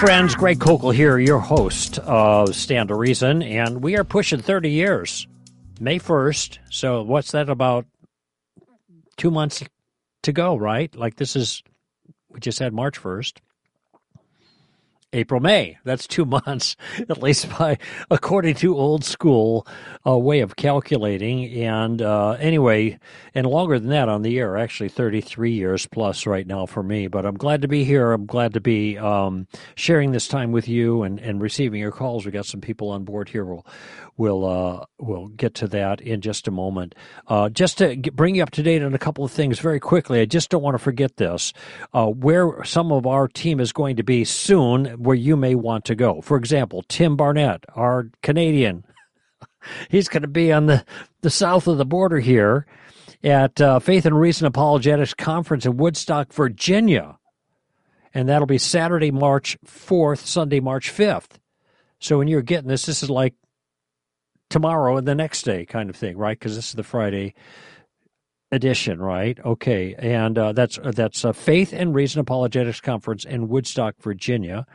Friends, Greg Koukl here, your host of Stand to Reason, and we are pushing 30 years. May 1st. So, what's that about two months to go, right? Like, this is, we just had March 1st. April, May. That's two months, at least by according to old school uh, way of calculating. And uh, anyway, and longer than that on the air, actually 33 years plus right now for me. But I'm glad to be here. I'm glad to be um, sharing this time with you and, and receiving your calls. We got some people on board here. We'll we'll uh, we'll get to that in just a moment. Uh, just to get, bring you up to date on a couple of things very quickly. I just don't want to forget this. Uh, where some of our team is going to be soon, where you may want to go. For example, Tim Barnett, our Canadian, he's going to be on the the south of the border here at uh, Faith and Reason Apologetics Conference in Woodstock, Virginia. And that'll be Saturday, March 4th, Sunday, March 5th. So when you're getting this, this is like tomorrow and the next day kind of thing, right? Because this is the Friday edition, right? Okay, and uh, that's uh, that's a Faith and Reason Apologetics Conference in Woodstock, Virginia.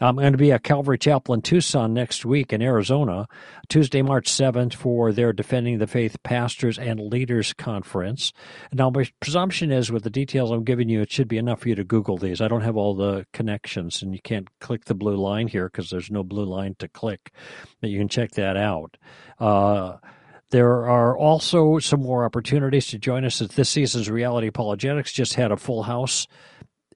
I'm going to be at Calvary Chapel in Tucson next week in Arizona, Tuesday, March 7th for their Defending the Faith Pastors and Leaders Conference. Now, my presumption is with the details I'm giving you, it should be enough for you to Google these. I don't have all the connections, and you can't click the blue line here because there's no blue line to click. But you can check that out. Uh, there are also some more opportunities to join us at this season's Reality Apologetics. Just had a full house,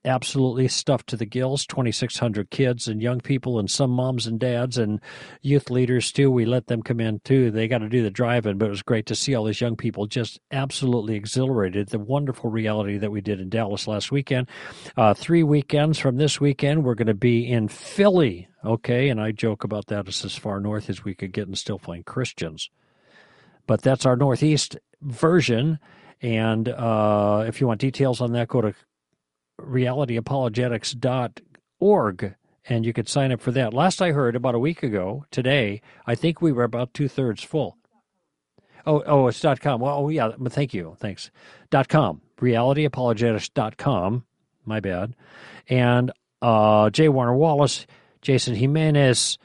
absolutely stuffed to the gills 2,600 kids and young people, and some moms and dads and youth leaders too. We let them come in too. They got to do the drive in, but it was great to see all these young people just absolutely exhilarated. The wonderful reality that we did in Dallas last weekend. Uh, three weekends from this weekend, we're going to be in Philly. Okay, and I joke about that. It's as far north as we could get and still find Christians but that's our Northeast version. And uh, if you want details on that, go to realityapologetics.org and you could sign up for that. Last I heard, about a week ago today, I think we were about two thirds full. Oh, oh, it's dot com. Well, oh, yeah. Thank you. Thanks. Dot com. Realityapologetics.com. My bad. And uh, J. Warner Wallace, Jason Jimenez,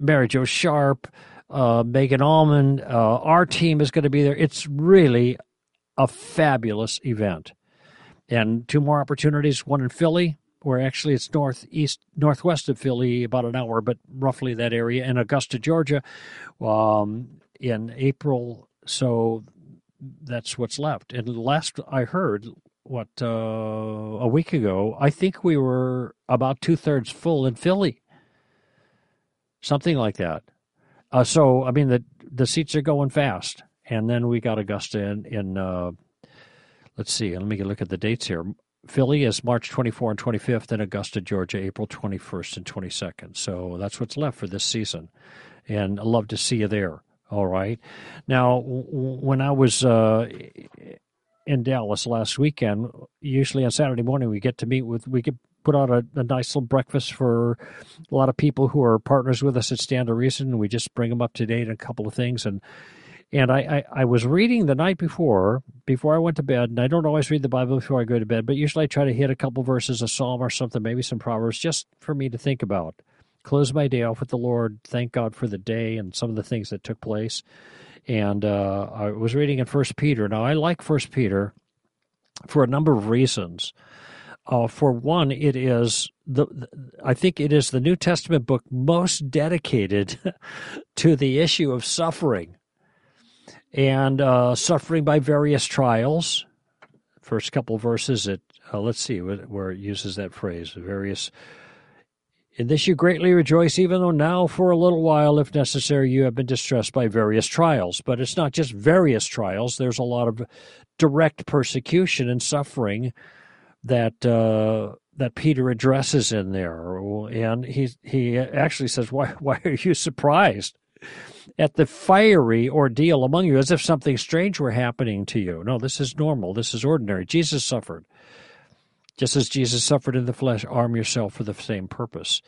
Mary Jo Sharp, uh, Megan. Uh, our team is going to be there. It's really a fabulous event. And two more opportunities one in Philly, where actually it's northeast, northwest of Philly, about an hour, but roughly that area, and Augusta, Georgia, um, in April. So that's what's left. And last I heard, what, uh, a week ago, I think we were about two thirds full in Philly. Something like that. Uh, so I mean the the seats are going fast, and then we got Augusta in. in uh, let's see, let me get look at the dates here. Philly is March 24 and 25th, and Augusta, Georgia, April 21st and 22nd. So that's what's left for this season, and I'd love to see you there. All right. Now, when I was uh, in Dallas last weekend, usually on Saturday morning we get to meet with we get put out a, a, nice little breakfast for a lot of people who are partners with us at Stand to Reason. We just bring them up to date on a couple of things. And and I, I, I, was reading the night before, before I went to bed, and I don't always read the Bible before I go to bed, but usually I try to hit a couple verses, a psalm or something, maybe some proverbs, just for me to think about. Close my day off with the Lord, thank God for the day and some of the things that took place. And uh, I was reading in First Peter. Now I like First Peter for a number of reasons. Uh, for one, it is the I think it is the New Testament book most dedicated to the issue of suffering and uh, suffering by various trials. First couple verses, it uh, let's see where it uses that phrase. Various. In this you greatly rejoice, even though now for a little while, if necessary, you have been distressed by various trials. But it's not just various trials. There's a lot of direct persecution and suffering that uh, that Peter addresses in there, and he he actually says, "Why why are you surprised at the fiery ordeal among you, as if something strange were happening to you? No, this is normal. This is ordinary. Jesus suffered, just as Jesus suffered in the flesh. Arm yourself for the same purpose."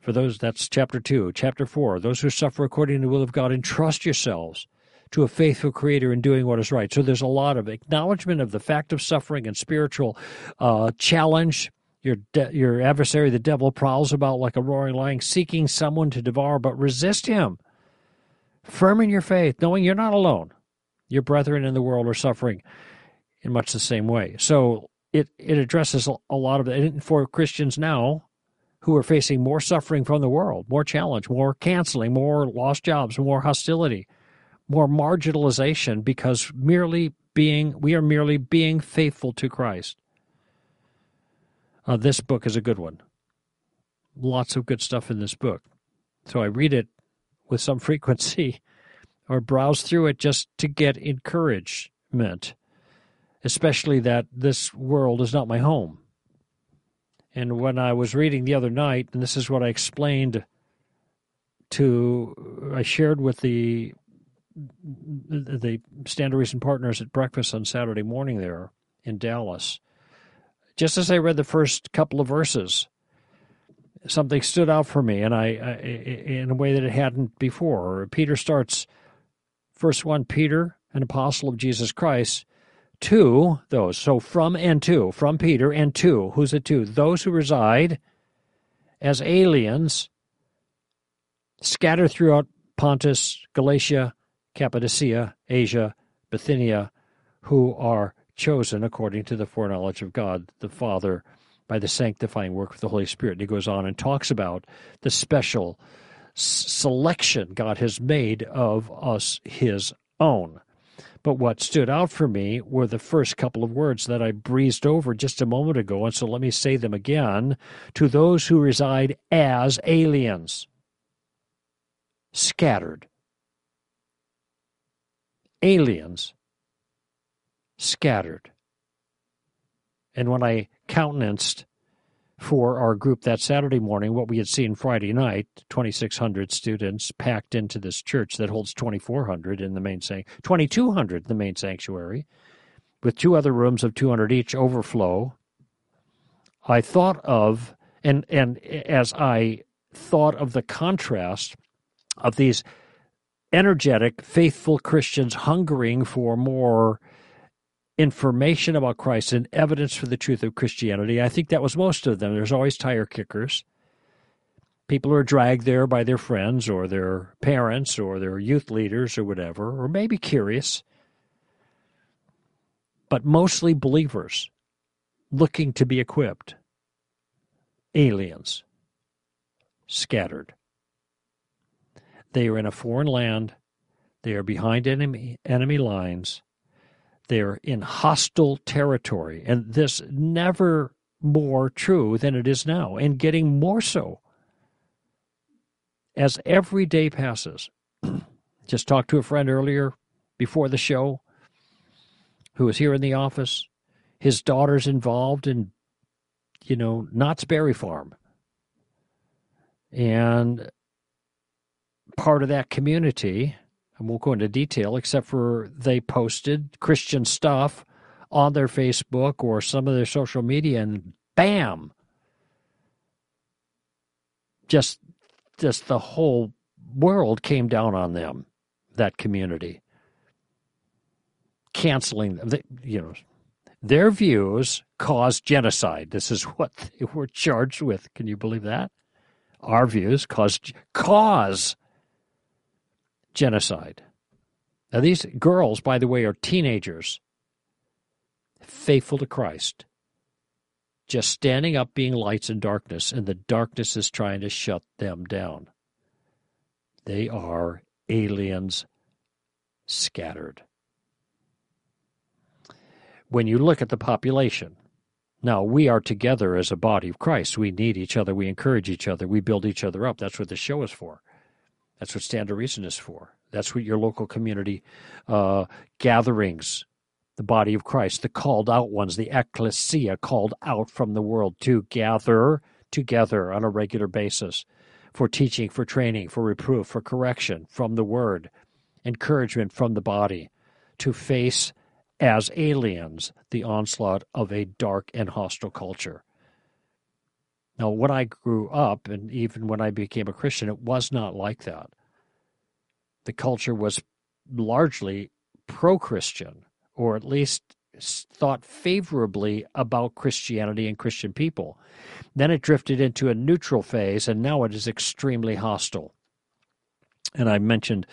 For those, that's chapter 2. Chapter 4, those who suffer according to the will of God, entrust yourselves to a faithful creator and doing what is right. So there's a lot of acknowledgement of the fact of suffering and spiritual uh, challenge Your, de- your adversary, the devil, prowls about like a roaring lion, seeking someone to devour, but resist him. Firm in your faith, knowing you're not alone. Your brethren in the world are suffering in much the same way. So it, it addresses a lot of it. And for Christians now who are facing more suffering from the world, more challenge, more canceling, more lost jobs, more hostility, more marginalization because merely being we are merely being faithful to Christ. Uh, this book is a good one. Lots of good stuff in this book. So I read it with some frequency or browse through it just to get encouragement, especially that this world is not my home. And when I was reading the other night, and this is what I explained to, I shared with the the Stand to Reason partners at breakfast on Saturday morning there in Dallas. Just as I read the first couple of verses, something stood out for me, and I, I in a way that it hadn't before. Peter starts, verse one: Peter, an apostle of Jesus Christ, to those. So from and to, from Peter and to. Who's it to? Those who reside as aliens scattered throughout Pontus, Galatia, Cappadocia, Asia, Bithynia, who are chosen according to the foreknowledge of God the Father by the sanctifying work of the Holy Spirit. And he goes on and talks about the special selection God has made of us, his own. But what stood out for me were the first couple of words that I breezed over just a moment ago, and so let me say them again. To those who reside as aliens, scattered. Aliens, scattered. And when I countenanced for our group that Saturday morning what we had seen Friday night 2,600 students packed into this church that holds 2,400 in the main sanctuary, 2,200 in the main sanctuary, with two other rooms of 200 each overflow. I thought of, and, and as I thought of the contrast of these energetic, faithful Christians hungering for more information about Christ and evidence for the truth of Christianity. I think that was most of them. There's always tire kickers. People are dragged there by their friends or their parents or their youth leaders or whatever, or maybe curious. But mostly believers looking to be equipped. Aliens scattered. They are in a foreign land. They are behind enemy enemy lines they're in hostile territory. And this never more true than it is now, and getting more so as every day passes. Just talked to a friend earlier before the show who was here in the office. His daughter's involved in, you know, Knott's Berry Farm. And part of that community I won't go into detail, except for they posted Christian stuff on their Facebook or some of their social media, and bam, just just the whole world came down on them, that community, canceling them. They, you know, their views caused genocide. This is what they were charged with. Can you believe that? Our views caused cause genocide. Now, these girls, by the way, are teenagers, faithful to Christ, just standing up being lights in darkness, and the darkness is trying to shut them down. They are aliens scattered. When you look at the population, now we are together as a body of Christ. We need each other. We encourage each other. We build each other up. That's what the show is for. That's what Stand to Reason is for. That's what your local community uh, gatherings, the body of Christ, the called out ones, the ecclesia called out from the world to gather together on a regular basis for teaching, for training, for reproof, for correction from the word, encouragement from the body to face as aliens the onslaught of a dark and hostile culture. Now, when I grew up, and even when I became a Christian, it was not like that. The culture was largely pro Christian, or at least thought favorably about Christianity and Christian people. Then it drifted into a neutral phase, and now it is extremely hostile. And I mentioned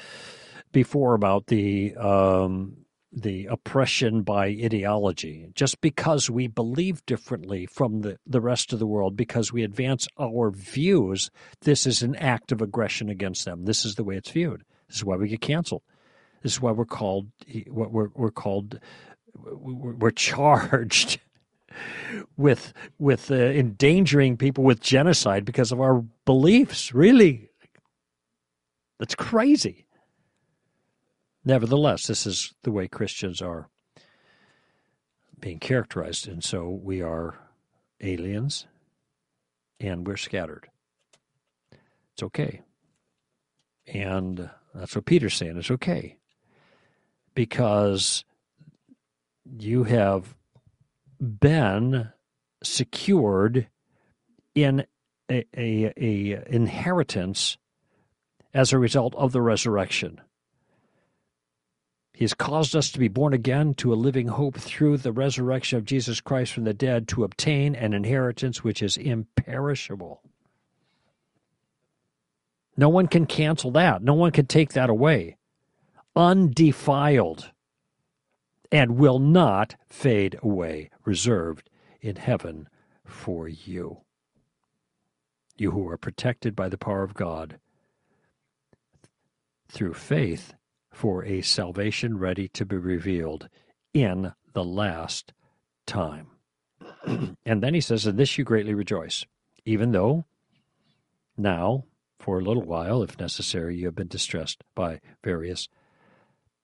before about the um, the oppression by ideology. Just because we believe differently from the, the rest of the world, because we advance our views, this is an act of aggression against them. This is the way it's viewed. This is why we get canceled. This is why we're called what we're, we're called we're charged with with uh, endangering people with genocide because of our beliefs. Really, that's crazy. Nevertheless, this is the way Christians are being characterized, and so we are aliens and we're scattered. It's okay. And that's what Peter's saying. It's okay. Because you have been secured in a, a, a inheritance as a result of the resurrection. He has caused us to be born again to a living hope through the resurrection of Jesus Christ from the dead to obtain an inheritance which is imperishable. No one can cancel that. No one can take that away. Undefiled and will not fade away, reserved in heaven for you. You who are protected by the power of God through faith for a salvation ready to be revealed in the last time. and then he says, In this you greatly rejoice, even though now, for a little while, if necessary, you have been distressed by various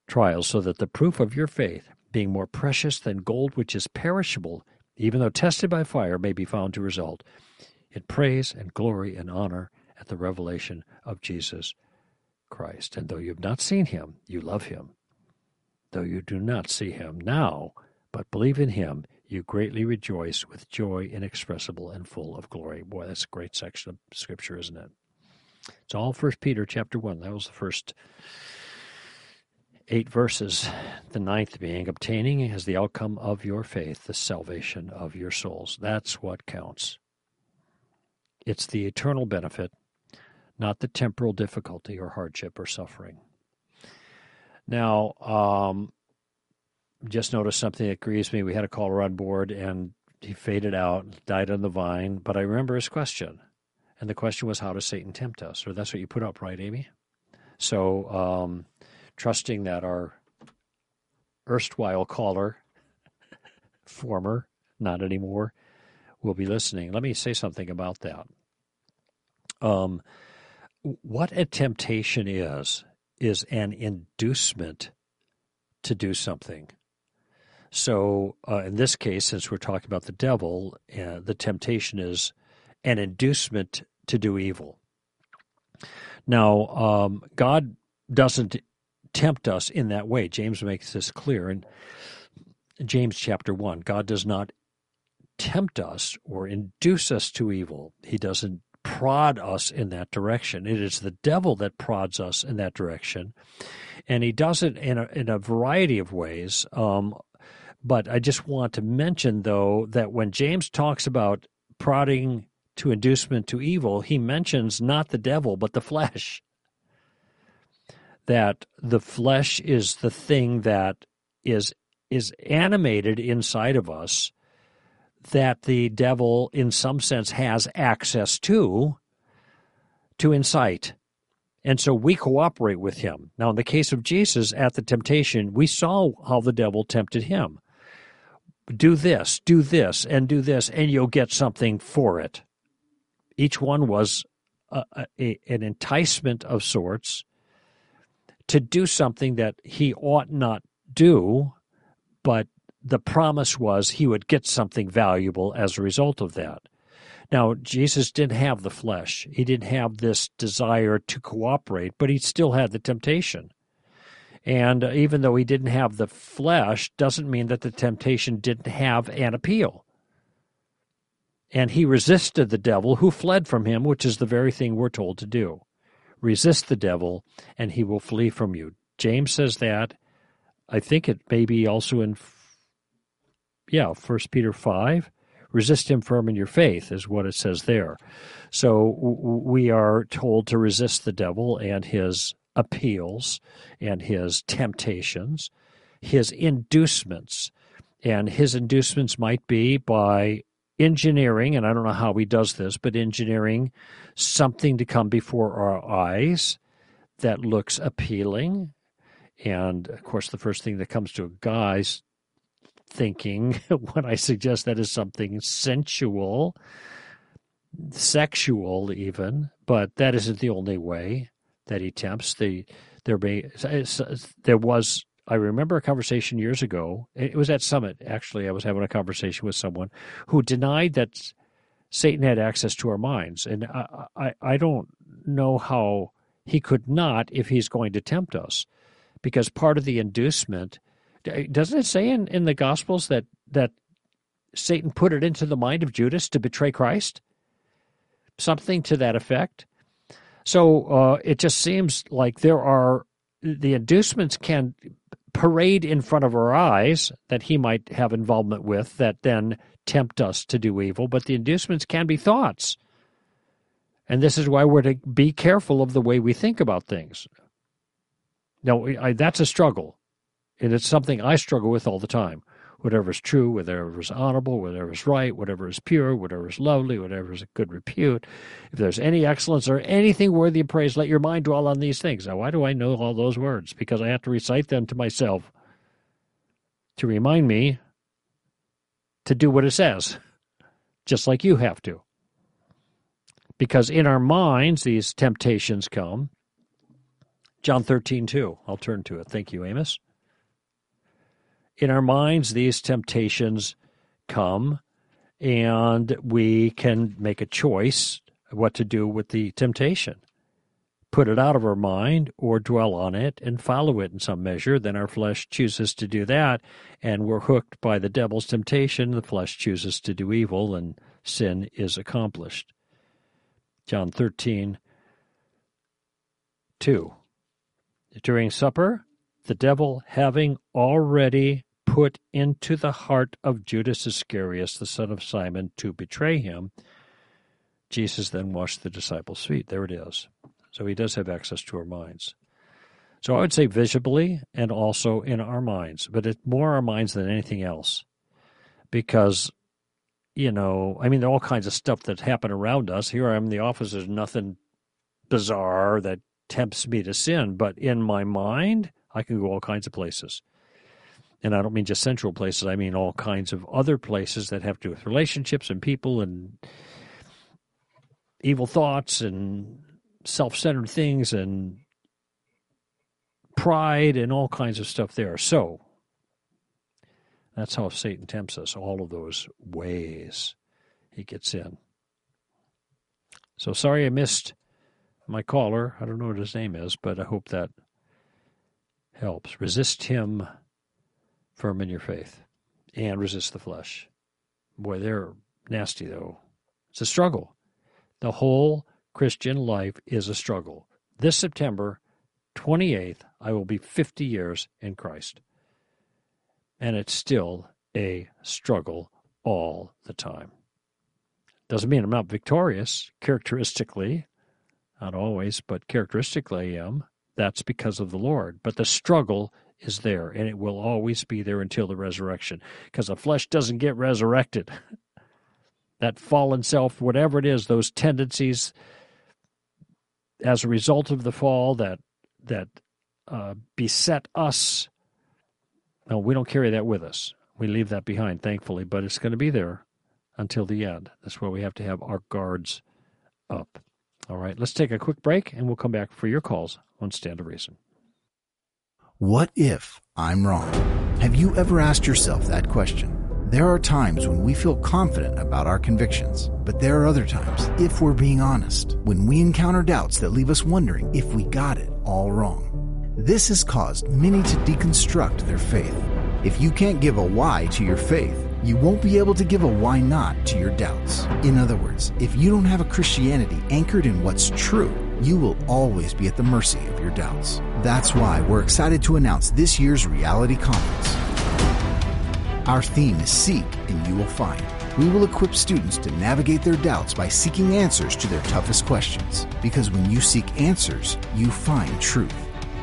trials, so that the proof of your faith, being more precious than gold which is perishable, even though tested by fire, may be found to result in praise and glory and honor at the revelation of Jesus Christ. And though you have not seen him, you love him. Though you do not see him now, but believe in him, you greatly rejoice with joy inexpressible and full of glory. Boy, that's a great section of scripture, isn't it? It's all First Peter chapter one. That was the first eight verses. The ninth being obtaining as the outcome of your faith the salvation of your souls. That's what counts. It's the eternal benefit not the temporal difficulty or hardship or suffering. Now, um, just noticed something that grieves me. We had a caller on board and he faded out, died on the vine, but I remember his question. And the question was, How does Satan tempt us? Or that's what you put up, right, Amy? So, um, trusting that our erstwhile caller, former, not anymore, will be listening. Let me say something about that. Um, what a temptation is is an inducement to do something. So, uh, in this case, since we're talking about the devil, uh, the temptation is an inducement to do evil. Now, um, God doesn't tempt us in that way. James makes this clear in James chapter 1. God does not tempt us or induce us to evil. He doesn't prod us in that direction. It is the devil that prods us in that direction, and he does it in a, in a variety of ways. Um, but I just want to mention, though, that when James talks about prodding to inducement to evil, he mentions not the devil, but the flesh. That the flesh is the thing that is is animated inside of us that the devil, in some sense, has access to to incite. And so we cooperate with him. Now, in the case of Jesus at the temptation, we saw how the devil tempted him. Do this, do this, and do this, and you'll get something for it. Each one was a, a, an enticement of sorts to do something that he ought not do, but the promise was he would get something valuable as a result of that. Now, Jesus didn't have the flesh. He didn't have this desire to cooperate, but he still had the temptation. And even though he didn't have the flesh, doesn't mean that the temptation didn't have an appeal. And he resisted the devil, who fled from him, which is the very thing we're told to do. Resist the devil, and he will flee from you. James says that. I think it may be also in yeah, First Peter 5, resist him firm in your faith is what it says there. So we are told to resist the devil and his appeals and his temptations, his inducements. And his inducements might be by engineering, and I don't know how he does this, but engineering something to come before our eyes that looks appealing. And of course, the first thing that comes to a guy's thinking when I suggest that is something sensual, sexual, even, but that isn't the only way that he tempts. The there may there was I remember a conversation years ago. It was at Summit actually. I was having a conversation with someone who denied that Satan had access to our minds, and I I, I don't know how he could not if he's going to tempt us, because part of the inducement doesn't it say in, in the Gospels that that Satan put it into the mind of Judas to betray Christ? Something to that effect. So uh, it just seems like there are the inducements can parade in front of our eyes that he might have involvement with that then tempt us to do evil, but the inducements can be thoughts. And this is why we're to be careful of the way we think about things. Now, I, that's a struggle. And it's something I struggle with all the time. Whatever is true, whatever is honorable, whatever is right, whatever is pure, whatever is lovely, whatever is a good repute. If there's any excellence or anything worthy of praise, let your mind dwell on these things. Now, why do I know all those words? Because I have to recite them to myself to remind me to do what it says, just like you have to. Because in our minds, these temptations come. John 13, 2. I'll turn to it. Thank you, Amos in our minds, these temptations come, and we can make a choice what to do with the temptation. Put it out of our mind or dwell on it and follow it in some measure. Then our flesh chooses to do that, and we're hooked by the devil's temptation. The flesh chooses to do evil, and sin is accomplished. John 13, 2. During supper, the devil having already put into the heart of Judas Iscariot, the son of Simon, to betray him, Jesus then washed the disciples' feet. There it is. So he does have access to our minds. So I would say visibly and also in our minds, but it's more our minds than anything else. Because, you know, I mean, there are all kinds of stuff that happen around us. Here I am in the office, there's nothing bizarre that tempts me to sin, but in my mind, I can go all kinds of places and I don't mean just central places, I mean all kinds of other places that have to do with relationships and people and evil thoughts and self centered things and pride and all kinds of stuff there. So that's how Satan tempts us, all of those ways he gets in. So sorry I missed my caller. I don't know what his name is, but I hope that helps. Resist him firm in your faith and resist the flesh. Boy, they're nasty, though. It's a struggle. The whole Christian life is a struggle. This September 28th, I will be 50 years in Christ. And it's still a struggle all the time. Doesn't mean I'm not victorious, characteristically, not always, but characteristically I am. That's because of the Lord. But the struggle is there, and it will always be there until the resurrection, because the flesh doesn't get resurrected. that fallen self, whatever it is, those tendencies as a result of the fall that that uh, beset us. No, we don't carry that with us. We leave that behind, thankfully, but it's going to be there until the end. That's why we have to have our guards up. All right, let's take a quick break, and we'll come back for your calls on Stand to Reason. What if I'm wrong? Have you ever asked yourself that question? There are times when we feel confident about our convictions, but there are other times, if we're being honest, when we encounter doubts that leave us wondering if we got it all wrong. This has caused many to deconstruct their faith. If you can't give a why to your faith, you won't be able to give a why not to your doubts. In other words, if you don't have a Christianity anchored in what's true, you will always be at the mercy of your doubts. That's why we're excited to announce this year's reality conference. Our theme is Seek and You Will Find. We will equip students to navigate their doubts by seeking answers to their toughest questions. Because when you seek answers, you find truth.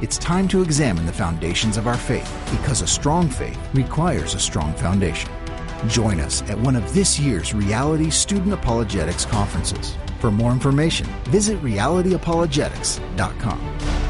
It's time to examine the foundations of our faith because a strong faith requires a strong foundation. Join us at one of this year's Reality Student Apologetics conferences. For more information, visit realityapologetics.com.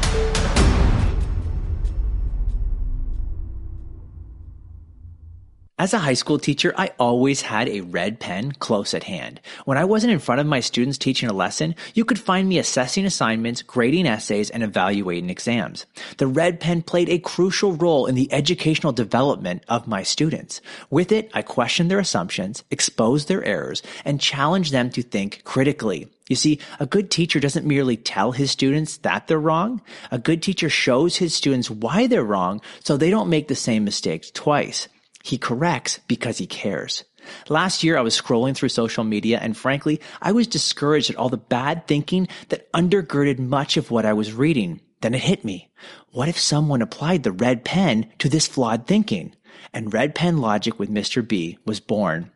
As a high school teacher, I always had a red pen close at hand. When I wasn't in front of my students teaching a lesson, you could find me assessing assignments, grading essays, and evaluating exams. The red pen played a crucial role in the educational development of my students. With it, I questioned their assumptions, exposed their errors, and challenged them to think critically. You see, a good teacher doesn't merely tell his students that they're wrong. A good teacher shows his students why they're wrong so they don't make the same mistakes twice. He corrects because he cares. Last year, I was scrolling through social media and frankly, I was discouraged at all the bad thinking that undergirded much of what I was reading. Then it hit me. What if someone applied the red pen to this flawed thinking? And red pen logic with Mr. B was born.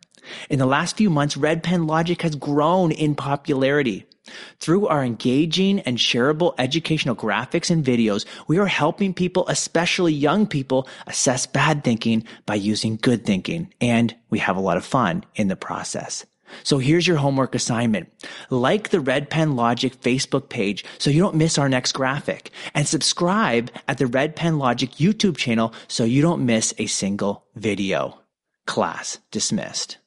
In the last few months, red pen logic has grown in popularity. Through our engaging and shareable educational graphics and videos, we are helping people, especially young people, assess bad thinking by using good thinking. And we have a lot of fun in the process. So here's your homework assignment. Like the Red Pen Logic Facebook page so you don't miss our next graphic. And subscribe at the Red Pen Logic YouTube channel so you don't miss a single video. Class dismissed.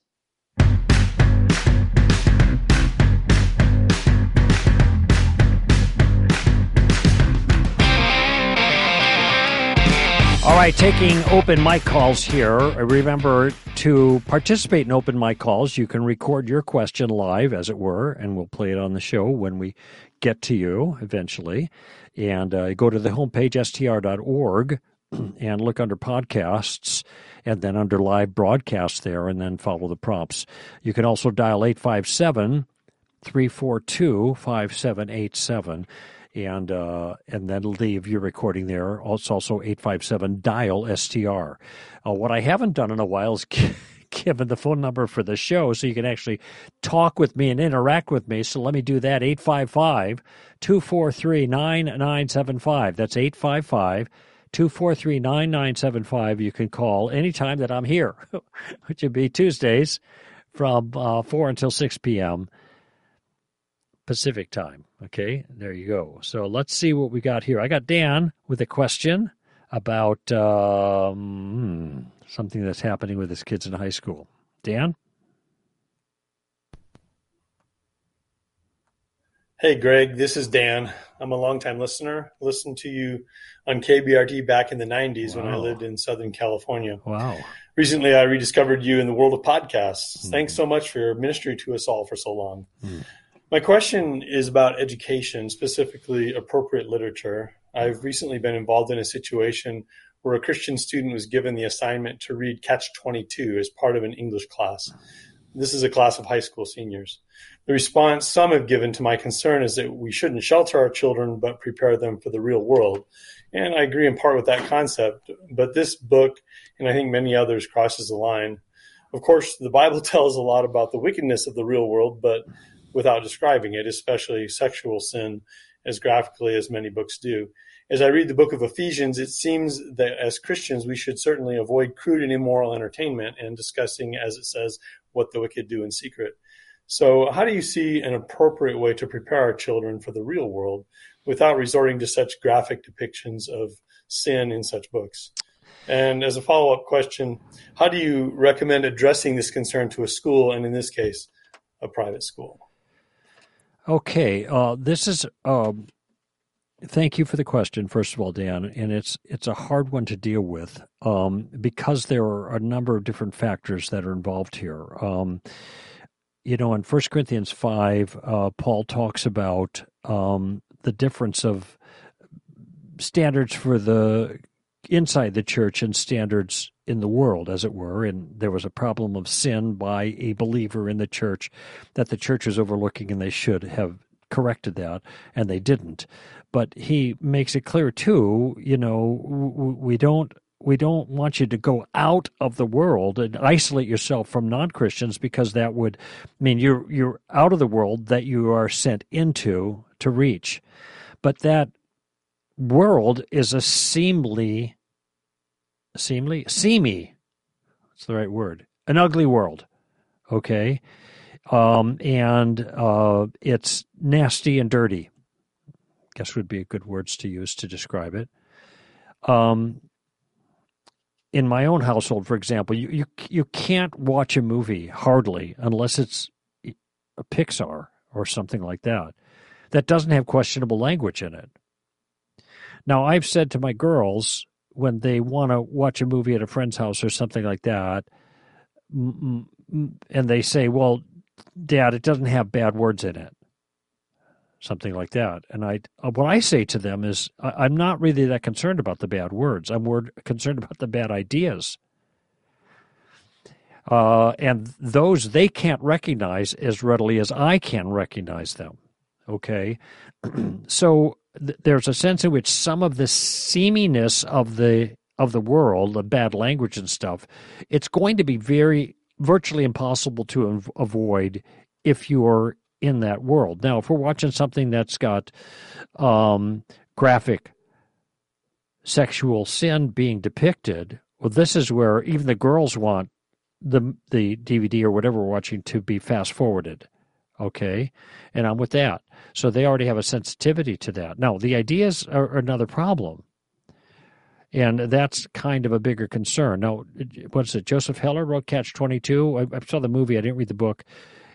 All right, taking open mic calls here. Remember to participate in open mic calls. You can record your question live, as it were, and we'll play it on the show when we get to you eventually. And uh, go to the homepage, str.org, and look under podcasts and then under live broadcast there, and then follow the prompts. You can also dial 857 342 5787 and uh, and then leave your recording there. It's also eight five seven dial STR. Uh, what I haven't done in a while is given the phone number for the show so you can actually talk with me and interact with me. So let me do that 855 243 9975. That's 855 243 9975. You can call anytime that I'm here, which would be Tuesdays from uh, 4 until 6 p.m. Pacific time. Okay, there you go. So let's see what we got here. I got Dan with a question about um, something that's happening with his kids in high school. Dan? Hey, Greg, this is Dan. I'm a longtime listener. Listened to you on KBRT back in the 90s wow. when I lived in Southern California. Wow. Recently, I rediscovered you in the world of podcasts. Mm. Thanks so much for your ministry to us all for so long. Mm. My question is about education, specifically appropriate literature. I've recently been involved in a situation where a Christian student was given the assignment to read Catch 22 as part of an English class. This is a class of high school seniors. The response some have given to my concern is that we shouldn't shelter our children but prepare them for the real world. And I agree in part with that concept, but this book, and I think many others, crosses the line. Of course, the Bible tells a lot about the wickedness of the real world, but without describing it, especially sexual sin, as graphically as many books do. As I read the book of Ephesians, it seems that as Christians, we should certainly avoid crude and immoral entertainment and discussing, as it says, what the wicked do in secret. So, how do you see an appropriate way to prepare our children for the real world without resorting to such graphic depictions of sin in such books? And as a follow up question, how do you recommend addressing this concern to a school, and in this case, a private school? Okay, uh, this is. Um, thank you for the question, first of all, Dan. And it's it's a hard one to deal with um, because there are a number of different factors that are involved here. Um, you know, in First Corinthians five, uh, Paul talks about um, the difference of standards for the inside the church and standards in the world, as it were. And there was a problem of sin by a believer in the church that the church was overlooking, and they should have corrected that, and they didn't. But he makes it clear, too, you know, we don't we don't want you to go out of the world and isolate yourself from non-Christians because that would mean you're you're out of the world that you are sent into to reach. But that world is a seemly seemly? Seamy. That's the right word. An ugly world. Okay. Um, and uh, it's nasty and dirty. Guess would be good words to use to describe it. Um, in my own household, for example, you, you you can't watch a movie hardly unless it's a Pixar or something like that that doesn't have questionable language in it. Now, I've said to my girls when they want to watch a movie at a friend's house or something like that, and they say, "Well, Dad, it doesn't have bad words in it." something like that. And I, what I say to them is, I'm not really that concerned about the bad words. I'm more concerned about the bad ideas. Uh, and those they can't recognize as readily as I can recognize them. Okay, so th- there's a sense in which some of the seaminess of the of the world, the bad language and stuff, it's going to be very virtually impossible to avoid if you're in that world. Now, if we're watching something that's got um, graphic sexual sin being depicted, well, this is where even the girls want the the DVD or whatever we're watching to be fast forwarded. Okay, and I'm with that. So they already have a sensitivity to that. Now, the ideas are another problem. And that's kind of a bigger concern. Now, what's it? Joseph Heller wrote Catch 22. I, I saw the movie. I didn't read the book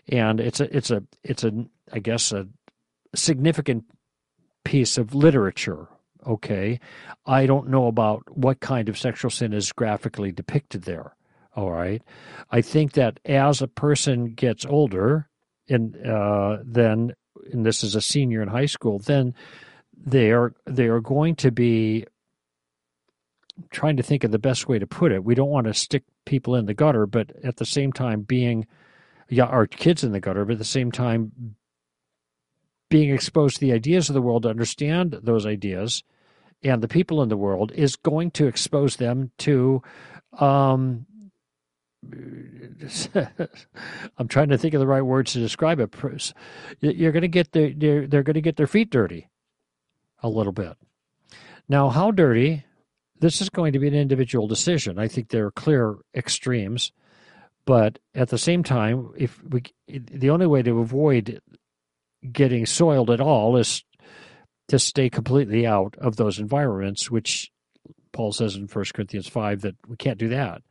and it's a it's a it's a I guess a significant piece of literature. Okay, I don't know about what kind of sexual sin is graphically depicted there. All right, I think that as a person gets older, and uh, then and this is a senior in high school, then they are they are going to be trying to think of the best way to put it. We don't want to stick people in the gutter, but at the same time being yeah, our kids in the gutter, but at the same time being exposed to the ideas of the world to understand those ideas and the people in the world is going to expose them to um, I'm trying to think of the right words to describe it. You're going to get their, they're, they're going to get their feet dirty a little bit. Now, how dirty? This is going to be an individual decision. I think there are clear extremes. But at the same time, if we, the only way to avoid getting soiled at all is to stay completely out of those environments, which Paul says in 1 Corinthians 5 that we can't do that.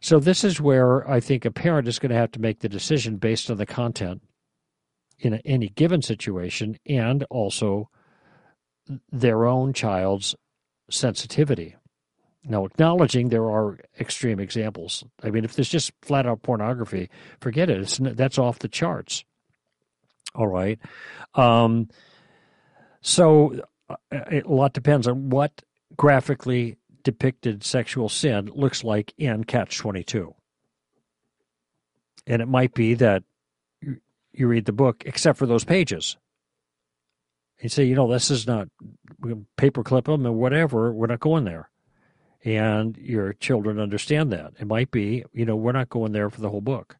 So, this is where I think a parent is going to have to make the decision based on the content in any given situation and also their own child's sensitivity. Now, acknowledging there are extreme examples. I mean, if there's just flat out pornography, forget it. It's, that's off the charts. All right. Um, so uh, a lot depends on what graphically depicted sexual sin looks like in Catch 22. And it might be that you read the book, except for those pages. You say, you know, this is not we paperclip them or whatever. We're not going there and your children understand that. It might be, you know, we're not going there for the whole book.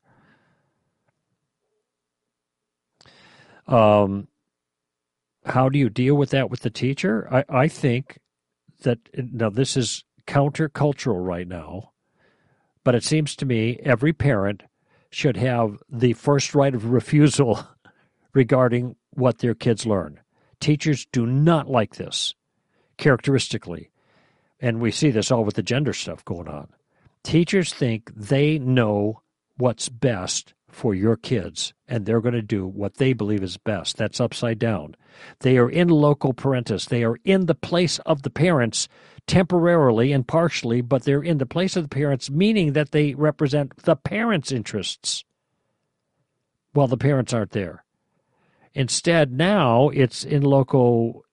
Um, how do you deal with that with the teacher? I, I think that now this is countercultural right now, but it seems to me every parent should have the first right of refusal regarding what their kids learn. Teachers do not like this characteristically and we see this all with the gender stuff going on. Teachers think they know what's best for your kids, and they're going to do what they believe is best. That's upside down. They are in loco parentis. They are in the place of the parents temporarily and partially, but they're in the place of the parents, meaning that they represent the parents' interests while the parents aren't there. Instead, now it's in loco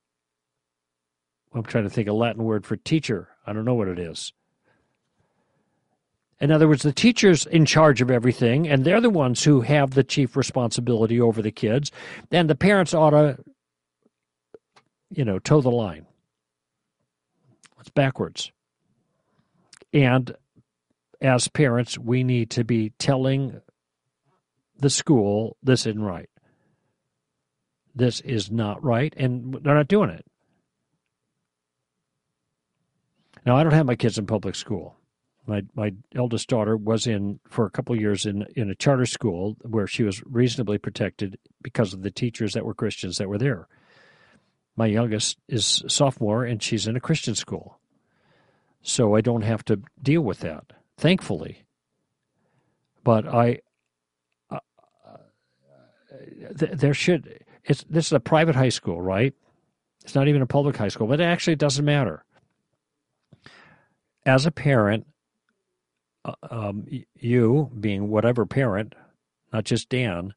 I'm trying to think a Latin word for teacher. I don't know what it is. In other words, the teacher's in charge of everything, and they're the ones who have the chief responsibility over the kids, and the parents ought to, you know, toe the line. It's backwards. And as parents, we need to be telling the school this isn't right. This is not right, and they're not doing it. Now, I don't have my kids in public school. My my eldest daughter was in for a couple years in in a charter school where she was reasonably protected because of the teachers that were Christians that were there. My youngest is sophomore and she's in a Christian school. So I don't have to deal with that, thankfully. But I uh, th- there should it's this is a private high school, right? It's not even a public high school, but actually it actually doesn't matter. As a parent, uh, um, you, being whatever parent, not just Dan,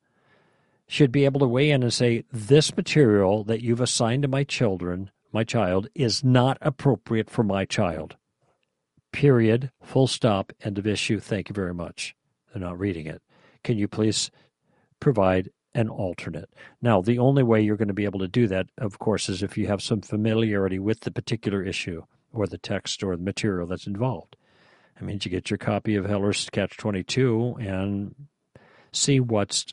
should be able to weigh in and say, this material that you've assigned to my children, my child, is not appropriate for my child. Period. Full stop. End of issue. Thank you very much. They're not reading it. Can you please provide an alternate? Now, the only way you're going to be able to do that, of course, is if you have some familiarity with the particular issue or the text or the material that's involved. I mean, you get your copy of Heller's Catch 22 and see what's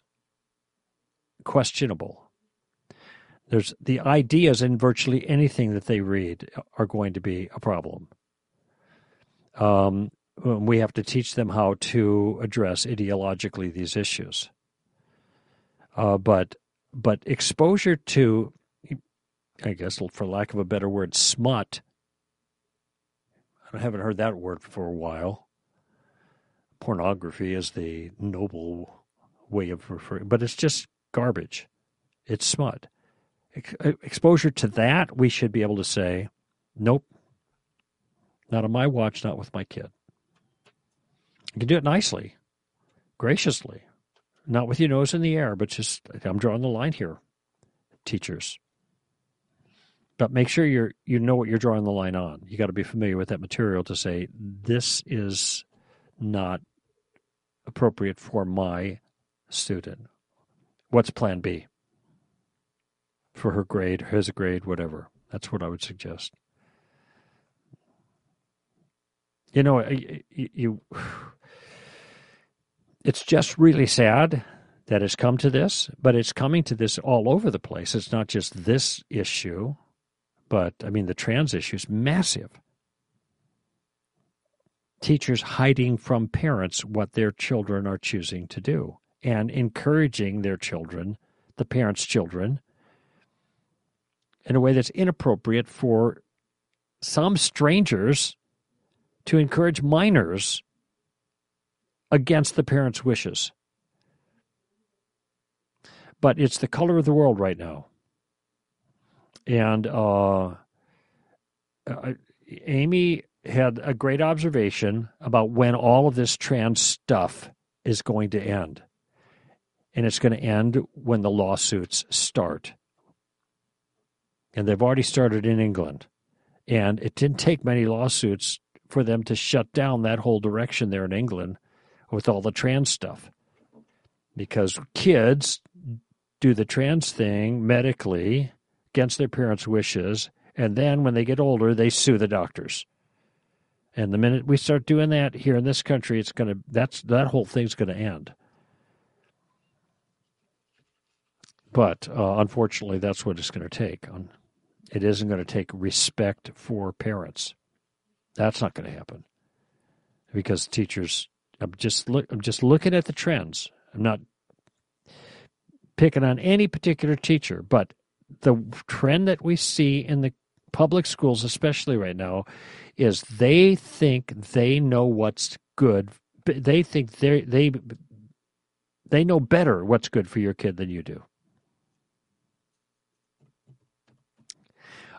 questionable. There's the ideas in virtually anything that they read are going to be a problem. Um, we have to teach them how to address ideologically these issues. Uh, but but exposure to, I guess, for lack of a better word, smut I haven't heard that word for a while. Pornography is the noble way of referring, but it's just garbage. It's smut. Ex- uh, exposure to that, we should be able to say, nope, not on my watch, not with my kid. You can do it nicely, graciously, not with your nose in the air, but just, I'm drawing the line here, teachers but make sure you're you know what you're drawing the line on. You got to be familiar with that material to say this is not appropriate for my student. What's plan B? For her grade, his grade, whatever. That's what I would suggest. You know, you, you it's just really sad that it's come to this, but it's coming to this all over the place. It's not just this issue. But I mean, the trans issue is massive. Teachers hiding from parents what their children are choosing to do and encouraging their children, the parents' children, in a way that's inappropriate for some strangers to encourage minors against the parents' wishes. But it's the color of the world right now and uh, Amy had a great observation about when all of this trans stuff is going to end. And it's going to end when the lawsuits start. And they've already started in England. And it didn't take many lawsuits for them to shut down that whole direction there in England with all the trans stuff. Because kids do the trans thing medically against their parents' wishes, and then when they get older, they sue the doctors. And the minute we start doing that here in this country, it's to that's that whole thing's to end. But uh, unfortunately, that's what it's going to take. It isn't going to take respect for parents. That's not going to happen because teachers. I'm just look. I'm just looking at the trends. I'm not picking on any particular teacher, but the trend that we see in the public schools, especially right now, is they think they know what's good. They think they they they know better what's good for your kid than you do.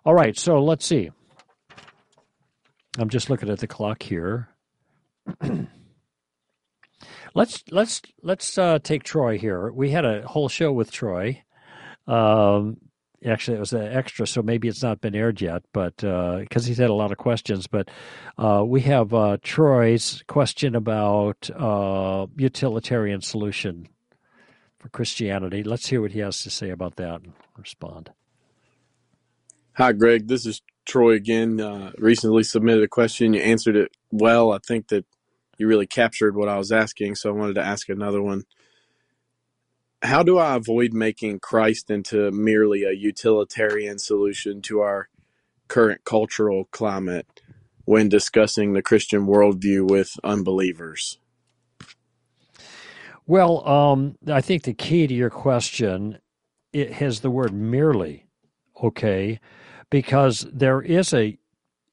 All right, so let's see. I'm just looking at the clock here. let's let's let's uh, take Troy here. We had a whole show with Troy. Um, actually it was an extra so maybe it's not been aired yet but because uh, he's had a lot of questions but uh, we have uh, troy's question about uh, utilitarian solution for christianity let's hear what he has to say about that and respond hi greg this is Troy again. Uh, recently submitted a question. You answered it well. I think that you really captured what I was asking, so I wanted to ask another one. How do I avoid making Christ into merely a utilitarian solution to our current cultural climate when discussing the Christian worldview with unbelievers? Well, um, I think the key to your question it has the word merely, okay, because there is a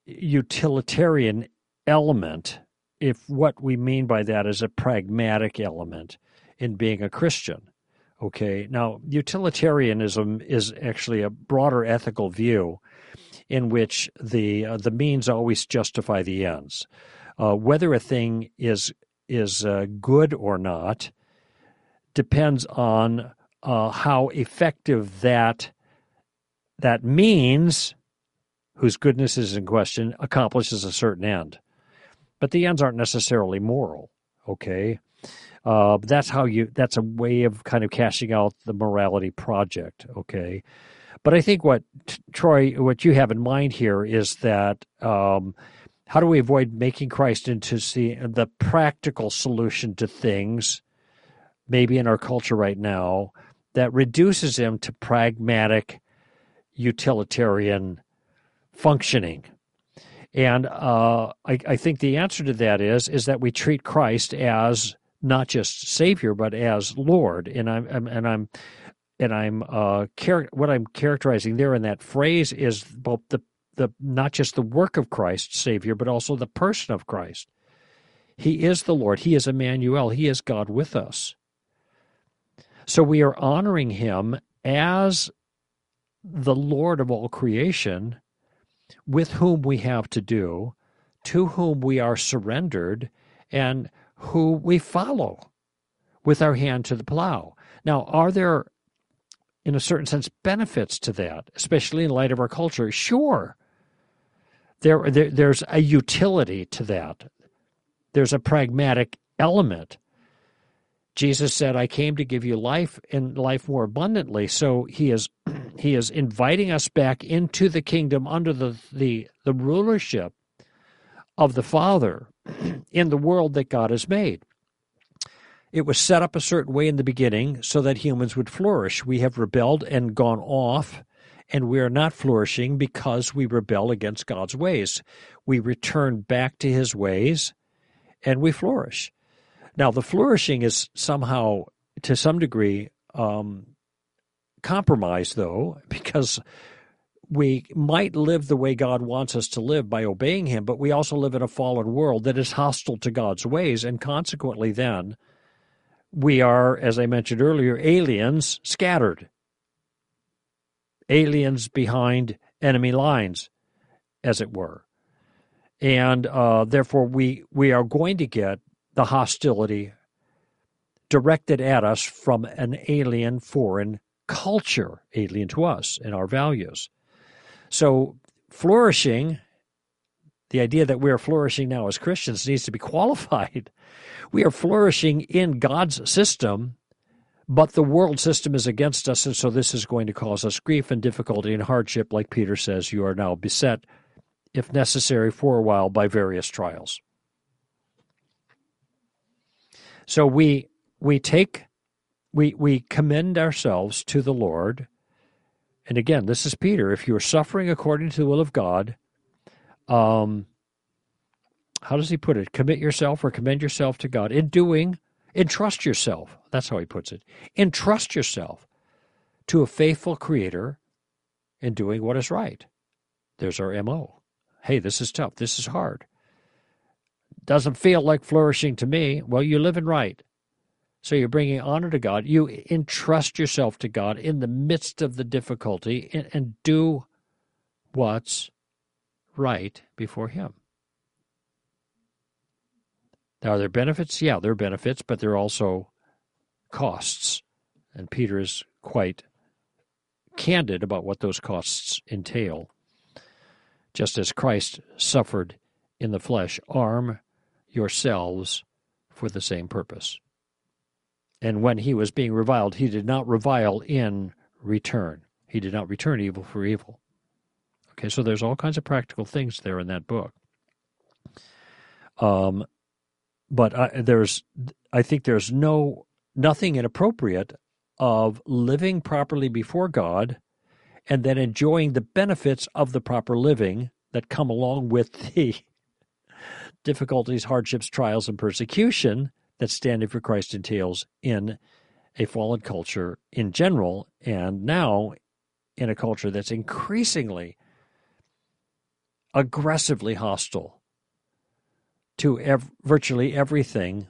utilitarian element. If what we mean by that is a pragmatic element in being a Christian, okay. Now, utilitarianism is actually a broader ethical view in which the uh, the means always justify the ends. Uh, whether a thing is is uh, good or not depends on uh, how effective that that means, whose goodness is in question, accomplishes a certain end. But the ends aren't necessarily moral. Okay, uh, that's how you. That's a way of kind of cashing out the morality project. Okay, but I think what Troy, what you have in mind here is that. Um, how do we avoid making Christ into the, the practical solution to things maybe in our culture right now that reduces him to pragmatic utilitarian functioning. And uh, I, I, think the answer to that is is that we treat Christ as not just Savior but as Lord. And I'm, I'm and I'm and I'm uh, char- what I'm characterizing there in that phrase is both the the not just the work of Christ, Savior, but also the person of Christ. He is the Lord. He is Emmanuel. He is God with us. So we are honoring him as the Lord of all creation, with whom we have to do, to whom we are surrendered, and who we follow with our hand to the plow. Now, are there, in a certain sense, benefits to that, especially in light of our culture? Sure. There, there, there's a utility to that. There's a pragmatic element Jesus said, I came to give you life and life more abundantly. So he is he is inviting us back into the kingdom under the, the, the rulership of the Father in the world that God has made. It was set up a certain way in the beginning so that humans would flourish. We have rebelled and gone off, and we are not flourishing because we rebel against God's ways. We return back to his ways and we flourish. Now, the flourishing is somehow, to some degree, um, compromised, though, because we might live the way God wants us to live by obeying Him, but we also live in a fallen world that is hostile to God's ways, and consequently, then, we are, as I mentioned earlier, aliens scattered, aliens behind enemy lines, as it were. And uh, therefore, we, we are going to get the hostility directed at us from an alien foreign culture, alien to us and our values. So, flourishing, the idea that we are flourishing now as Christians needs to be qualified. We are flourishing in God's system, but the world system is against us, and so this is going to cause us grief and difficulty and hardship, like Peter says, you are now beset, if necessary, for a while by various trials. So we we take we we commend ourselves to the Lord. And again, this is Peter. If you are suffering according to the will of God, um, how does he put it? Commit yourself or commend yourself to God in doing, entrust yourself. That's how he puts it. Entrust yourself to a faithful Creator in doing what is right. There's our MO. Hey, this is tough. This is hard. Doesn't feel like flourishing to me. Well, you're living right. So you're bringing honor to God. You entrust yourself to God in the midst of the difficulty and, and do what's right before Him. Now, are there benefits? Yeah, there are benefits, but there are also costs. And Peter is quite candid about what those costs entail. Just as Christ suffered in the flesh, arm yourselves for the same purpose. And when he was being reviled, he did not revile in return. He did not return evil for evil. Okay, so there's all kinds of practical things there in that book. Um, but I, there's, I think there's no nothing inappropriate of living properly before God, and then enjoying the benefits of the proper living that come along with the difficulties, hardships, trials, and persecution that standing for Christ entails in a fallen culture in general, and now in a culture that's increasingly aggressively hostile to ev- virtually everything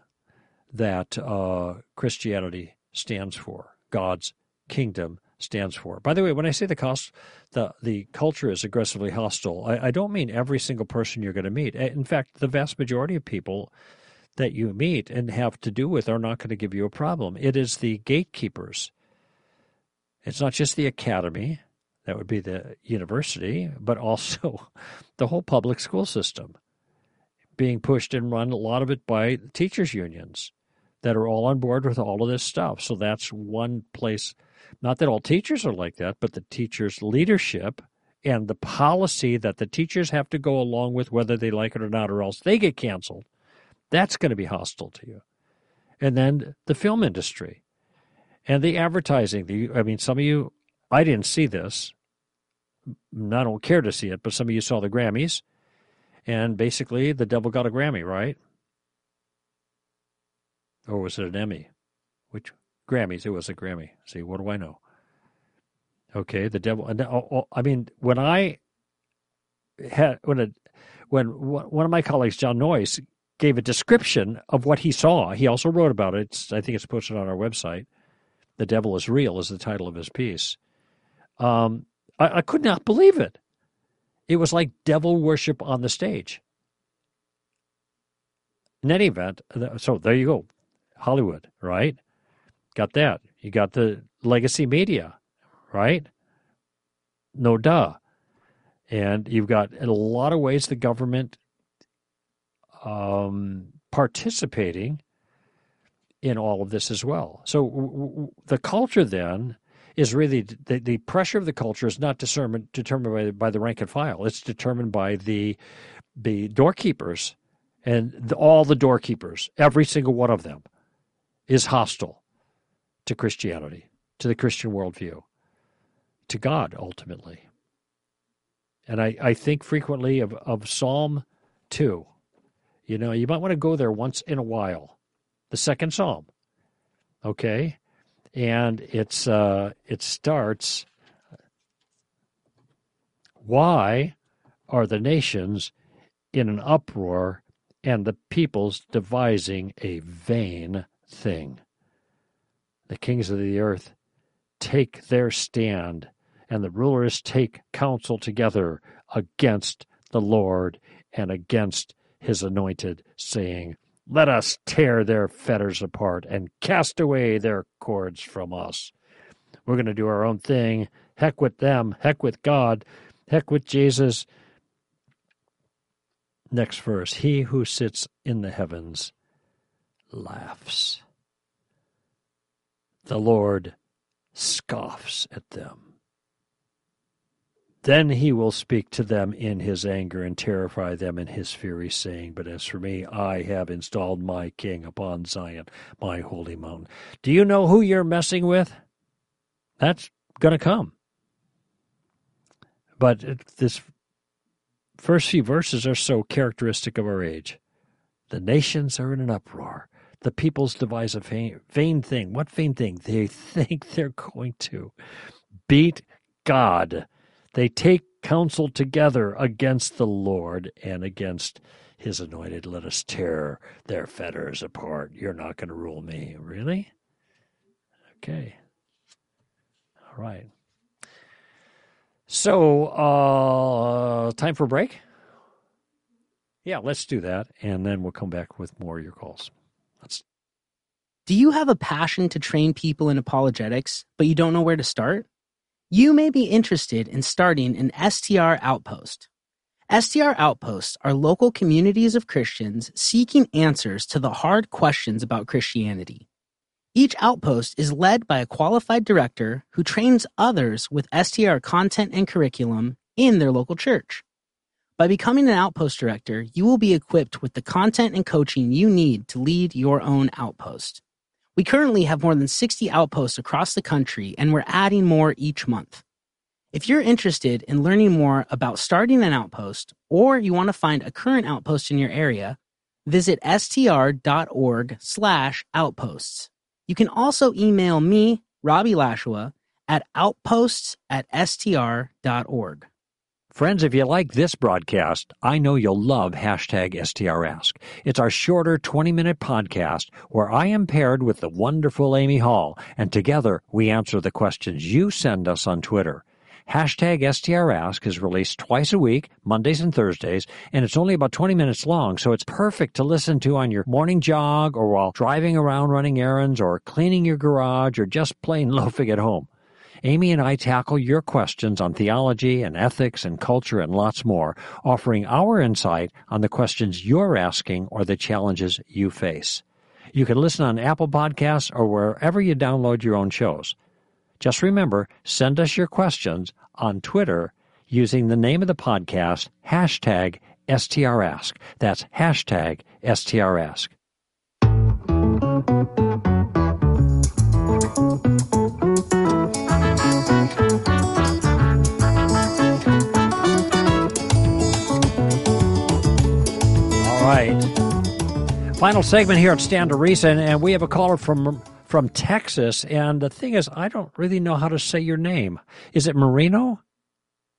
that uh, Christianity stands for, God's kingdom stands for. By the way, when I say the cost, the the culture is aggressively hostile, I, I don't mean every single person you're going to meet. In fact, the vast majority of people that you meet and have to do with are not going to give you a problem. It is the gatekeepers. It's not just the academy, that would be the university, but also the whole public school system being pushed and run a lot of it by teachers unions that are all on board with all of this stuff. So that's one place not that all teachers are like that, but the teachers' leadership and the policy that the teachers have to go along with, whether they like it or not, or else they get canceled, that's going to be hostile to you. And then the film industry and the advertising. The, I mean, some of you, I didn't see this. I don't care to see it, but some of you saw the Grammys. And basically, the devil got a Grammy, right? Or was it an Emmy? Which Grammys. It was a Grammy. See, what do I know? Okay, the devil. Oh, oh, I mean, when I had when a, when one of my colleagues, Jon Noyes, gave a description of what he saw, he also wrote about it. It's, I think it's posted on our website. "The Devil is Real" is the title of his piece. Um, I, I could not believe it. It was like devil worship on the stage. In any event, so there you go, Hollywood, right? Got that. You got the legacy media, right? No duh. And you've got in a lot of ways the government um, participating in all of this as well. So w- w- the culture then is really the, the pressure of the culture is not determined determined by, by the rank and file. It's determined by the the doorkeepers and the, all the doorkeepers. Every single one of them is hostile to Christianity, to the Christian worldview, to God ultimately. And I, I think frequently of, of Psalm 2. You know, you might want to go there once in a while. The second Psalm. Okay? And it's uh, it starts Why are the nations in an uproar and the peoples devising a vain thing? the kings of the earth take their stand, and the rulers take counsel together against the Lord and against his anointed, saying, Let us tear their fetters apart and cast away their cords from us. We're going to do our own thing. Heck with them. Heck with God. Heck with Jesus. Next verse He who sits in the heavens laughs the Lord scoffs at them. Then he will speak to them in his anger and terrify them in his fury, saying, But as for me, I have installed my king upon Zion, my holy mountain. Do you know who you're messing with? That's going to come. But this first few verses are so characteristic of our age. The nations are in an uproar the peoples devise a vain, vain thing. What vain thing? They think they're going to beat God. They take counsel together against the Lord and against his anointed. Let us tear their fetters apart. You're not going to rule me. Really? Okay. All right. So, uh, time for a break? Yeah, let's do that. And then we'll come back with more of your calls. Let's. Do you have a passion to train people in apologetics, but you don't know where to start? You may be interested in starting an STR outpost. STR outposts are local communities of Christians seeking answers to the hard questions about Christianity. Each outpost is led by a qualified director who trains others with STR content and curriculum in their local church. By becoming an Outpost director, you will be equipped with the content and coaching you need to lead your own outpost. We currently have more than 60 outposts across the country, and we're adding more each month. If you're interested in learning more about starting an outpost, or you want to find a current outpost in your area, visit str.org slash outposts. You can also email me, Robbie Lashua, at outposts at str.org. Friends, if you like this broadcast, I know you'll love hashtag STRask. It's our shorter 20 minute podcast where I am paired with the wonderful Amy Hall, and together we answer the questions you send us on Twitter. Hashtag STRask is released twice a week, Mondays and Thursdays, and it's only about 20 minutes long, so it's perfect to listen to on your morning jog or while driving around running errands or cleaning your garage or just plain loafing at home. Amy and I tackle your questions on theology and ethics and culture and lots more, offering our insight on the questions you're asking or the challenges you face. You can listen on Apple Podcasts or wherever you download your own shows. Just remember, send us your questions on Twitter using the name of the podcast, hashtag STRask. That's hashtag STRask. Final segment here at Stand to Reason, and we have a caller from from Texas. And the thing is, I don't really know how to say your name. Is it Marino?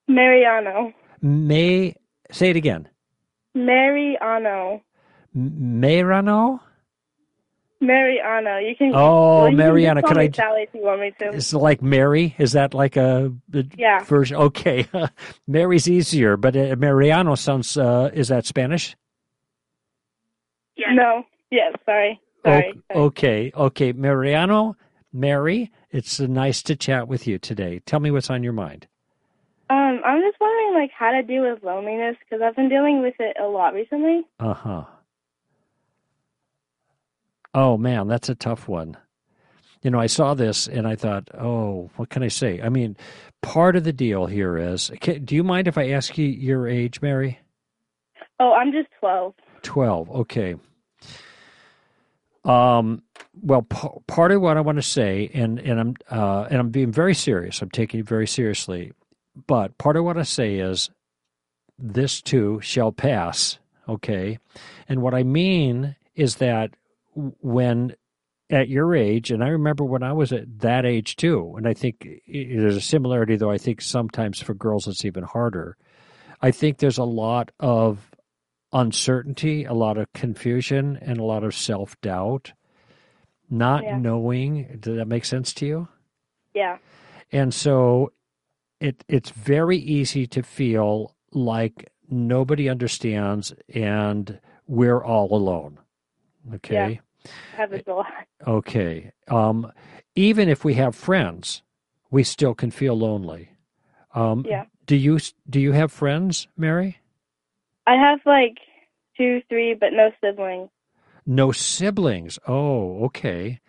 Mariano. May say it again. Mariano. M- Marano? Mariano. You can. Oh, well, you can Mariano. call I Sally if you want me to. It's like Mary. Is that like a, a Yeah. version? Okay, Mary's easier, but uh, Mariano sounds. Uh, is that Spanish? No. Yes. Sorry. Sorry. Okay, okay, Mariano, Mary. It's uh, nice to chat with you today. Tell me what's on your mind. Um, I'm just wondering, like, how to deal with loneliness because I've been dealing with it a lot recently. Uh huh. Oh man, that's a tough one. You know, I saw this and I thought, oh, what can I say? I mean, part of the deal here is. ca do you mind if I ask you your age, Mary? Oh, I'm just 12. 12 okay. Um well p- part of what i want to say and and i'm uh and i'm being very serious i'm taking it very seriously but part of what i say is this too shall pass okay? And what i mean is that when at your age and i remember when i was at that age too and i think there's a similarity though i think sometimes for girls it's even harder. I think there's a lot of uncertainty, a lot of confusion, and a lot of self doubt, not Yeah. knowing. Does that make sense to you? Yeah. And so it it's very easy to feel like nobody understands and we're all alone. Okay. This a lot. Okay. Um, even if we have friends, we still can feel lonely. Um, Yeah. Do you do you have friends, Mary? I have like two, three, but no siblings. No siblings. Oh, okay.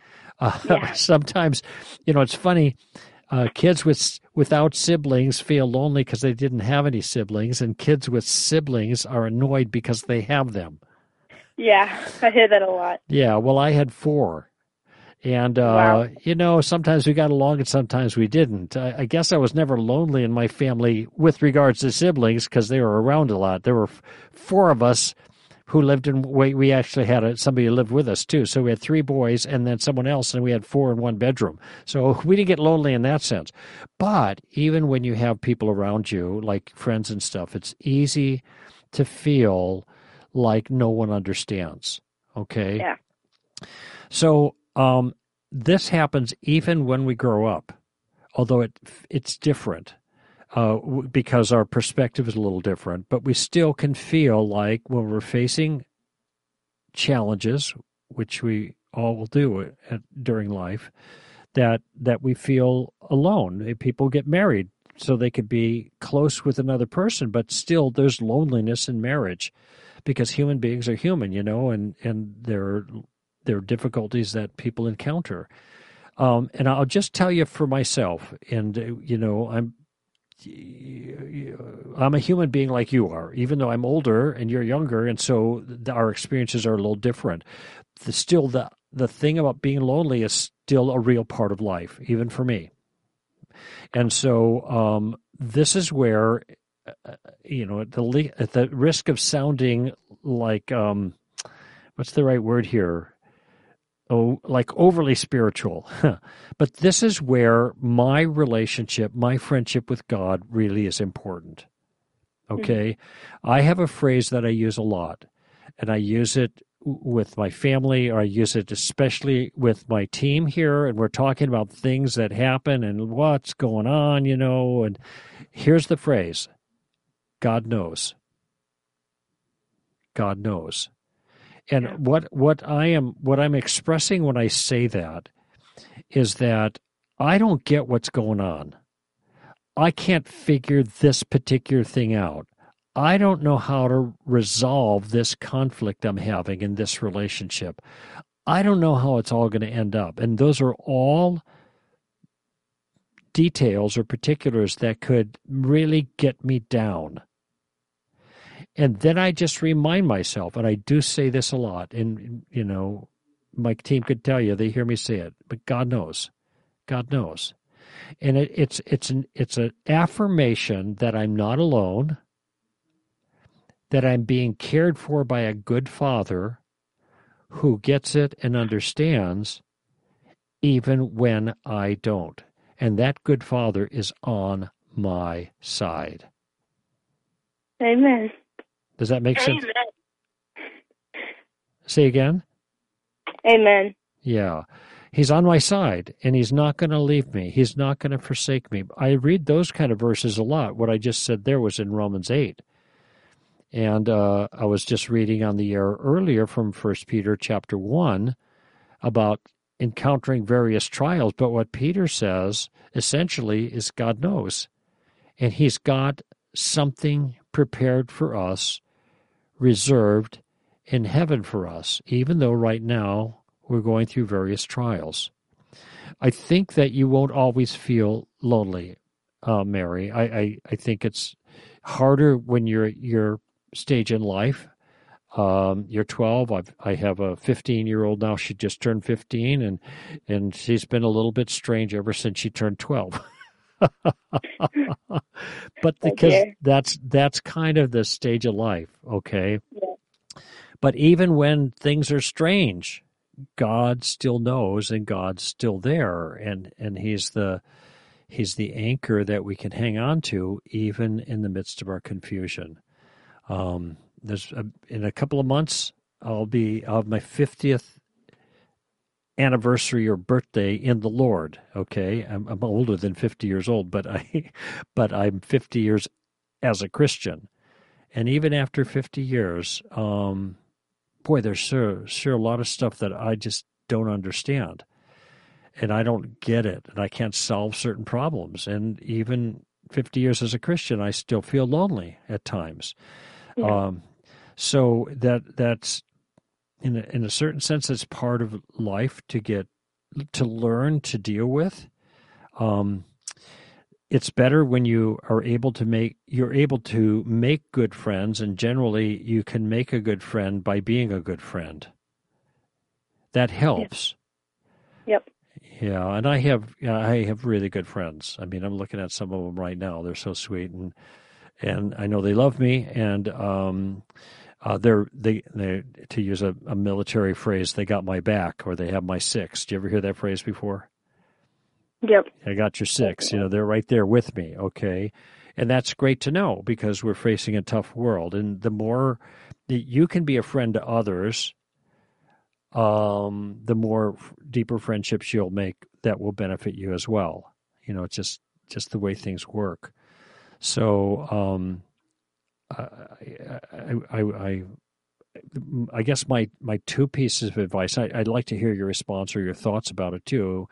Uh, Yeah. Sometimes, you know, it's funny. Uh, kids with without siblings feel lonely because they didn't have any siblings, and kids with siblings are annoyed because they have them. Yeah, I hear that a lot. Yeah. Well, I had four, and uh, Wow. you know, sometimes we got along and sometimes we didn't. I, I guess I was never lonely in my family with regards to siblings because they were around a lot. There were f- four of us who lived in we we actually had a, somebody who lived with us too so we had three boys and then someone else and we had four in one bedroom so we didn't get lonely in that sense but even when you have people around you like friends and stuff it's easy to feel like no one understands okay Yeah. so um, this happens even when we grow up although it it's different uh, because our perspective is a little different, but we still can feel like when we're facing challenges, which we all will do at, during life, that that we feel alone. Eh, People get married so they could be close with another person, but still there's loneliness in marriage because human beings are human, you know, and and there are, there are difficulties that people encounter. Um, and I'll just tell you for myself, and uh, you know, I'm I'm a human being like you are, even though I'm older and you're younger, and so our experiences are a little different. The, still, the the thing about being lonely is still a real part of life, even for me. And so, um, this is where, uh, you know, at the at the risk of sounding like, um, what's the right word here? Oh, like overly spiritual. but this is where my relationship, my friendship with God really is important. Okay. Mm-hmm. I have a phrase that I use a lot, and I use it with my family, or I use it especially with my team here, and we're talking about things that happen and what's going on, you know. And here's the phrase God knows. God knows. And what what I am what I'm expressing when I say that is that I don't get what's going on. I can't figure this particular thing out. I don't know how to resolve this conflict I'm having in this relationship. I don't know how it's all going to end up. And those are all details or particulars that could really get me down. And then I just remind myself, and I do say this a lot, and, you know, my team could tell you, they hear me say it, but God knows. God knows. And it, it's it's an it's an affirmation that I'm not alone, that I'm being cared for by a good father who gets it and understands even when I don't. And that good father is on my side. Amen. Does that make Amen. sense? Say again? Amen. Yeah. He's on my side and he's not going to leave me. He's not going to forsake me. I read those kind of verses a lot. What I just said there was in Romans 8. And uh, I was just reading on the air earlier from First Peter chapter 1 about encountering various trials. But what Peter says essentially is God knows. And he's got something prepared for us reserved in heaven for us, even though right now we're going through various trials. I think that you won't always feel lonely, uh, Mary. I, I, I, think it's harder when you're at your stage in life. Um, you're 12. I've, I have a 15 year old now. She just turned 15, and and she's been a little bit strange ever since she turned 12. but because okay. that's that's kind of the stage of life, okay? Yeah. But even when things are strange, God still knows and God's still there and and he's the he's the anchor that we can hang on to even in the midst of our confusion. Um, there's a, in a couple of months I'll be I'll have my 50th anniversary or birthday in the Lord. Okay, I'm, I'm older than 50 years old, but I, but I'm 50 years as a Christian, and even after 50 years, um, boy, there's sure sure a lot of stuff that I just don't understand, and I don't get it, and I can't solve certain problems, and even 50 years as a Christian, I still feel lonely at times. Yeah. Um, so that that's in a, in a certain sense, it's part of life to get to learn to deal with. Um, it's better when you are able to make you're able to make good friends, and generally, you can make a good friend by being a good friend. That helps. Yep. Yeah, and I have I have really good friends. I mean, I'm looking at some of them right now. They're so sweet, and and I know they love me, and um, uh, they're they they to use a, a, military phrase, they got my back or they have my six. Do you ever hear that phrase before? Yep. I got your six. You know, they're right there with me. Okay, and that's great to know because we're facing a tough world, and the more that you can be a friend to others, um, the more deeper friendships you'll make that will benefit you as well. You know, it's just just the way things work. So. Um, I, I, I, I guess my, my two pieces of advice, I, would like to hear your response or your thoughts about it too,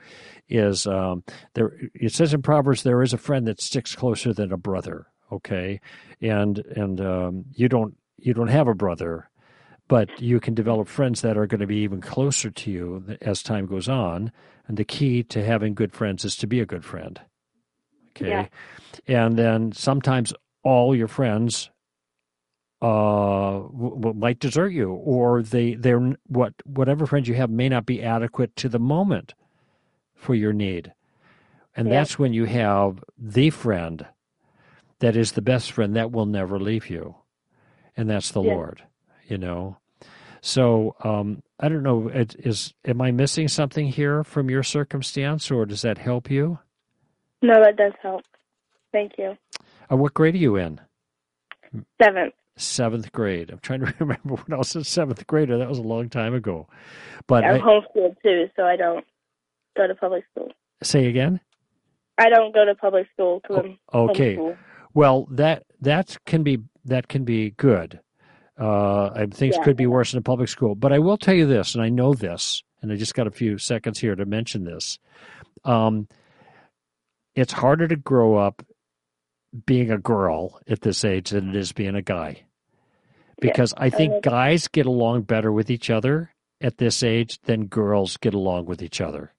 is um, there. It says in Proverbs, there is a friend that sticks closer than a brother. Okay, and and um, you don't you don't have a brother, but you can develop friends that are going to be even closer to you as time goes on. And the key to having good friends is to be a good friend. Okay. Yeah. And then sometimes all your friends uh w- might desert you or they they're what whatever friends you have may not be adequate to the moment for your need and Yeah. that's when you have the friend that is the best friend that will never leave you and that's the Yeah. lord you know so um i don't know it is am i missing something here from your circumstance or does that help you No, that does help. Thank you. uh, what grade are you in Seventh. Seventh grade. I'm trying to remember when I was a seventh grader. That was a long time ago. But I'm I, homeschooled too, so I don't go to public school. say again. I don't go to public school because Oh, Okay. Well, that that can be that can be good. Uh, I, things Yeah. could be worse in a public school, but I will tell you this, and I know this, and I just got a few seconds here to mention this. Um, it's harder to grow up being a girl at this age than it is being a guy, because I think guys get along better with each other at this age than girls get along with each other.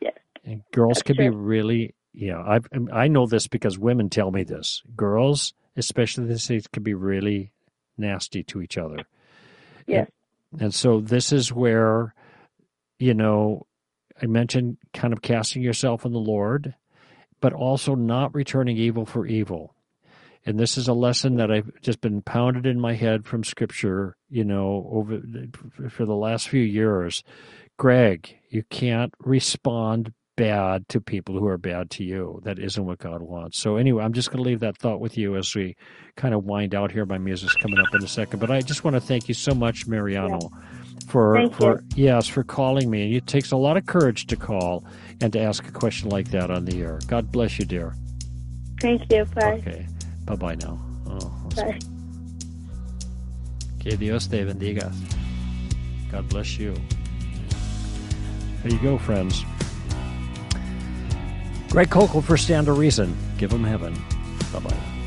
Yes. And girls That's can be really, you know, I I know this because women tell me this. Girls, especially this age, can be really nasty to each other. Yes. And, and so this is where, you know, I mentioned kind of casting yourself on the Lord, but also not returning evil for evil. And this is a lesson that I've just been pounded in my head from Scripture, you know, over for the last few years. Greg, you can't respond bad to people who are bad to you. That isn't what God wants. So anyway, I'm just going to leave that thought with you as we kind of wind out here. My music's coming up in a second, but I just want to thank you so much, Mariano, for Thank for yes for calling me. It takes a lot of courage to call and to ask a question like that on the air. God bless you, dear. Thank you. Bye. Okay, bye bye now. Oh, Bye. Que Dios te bendiga. God bless you. There you go, friends. Greg Koukl for Stand to Reason. Give him heaven. Bye bye.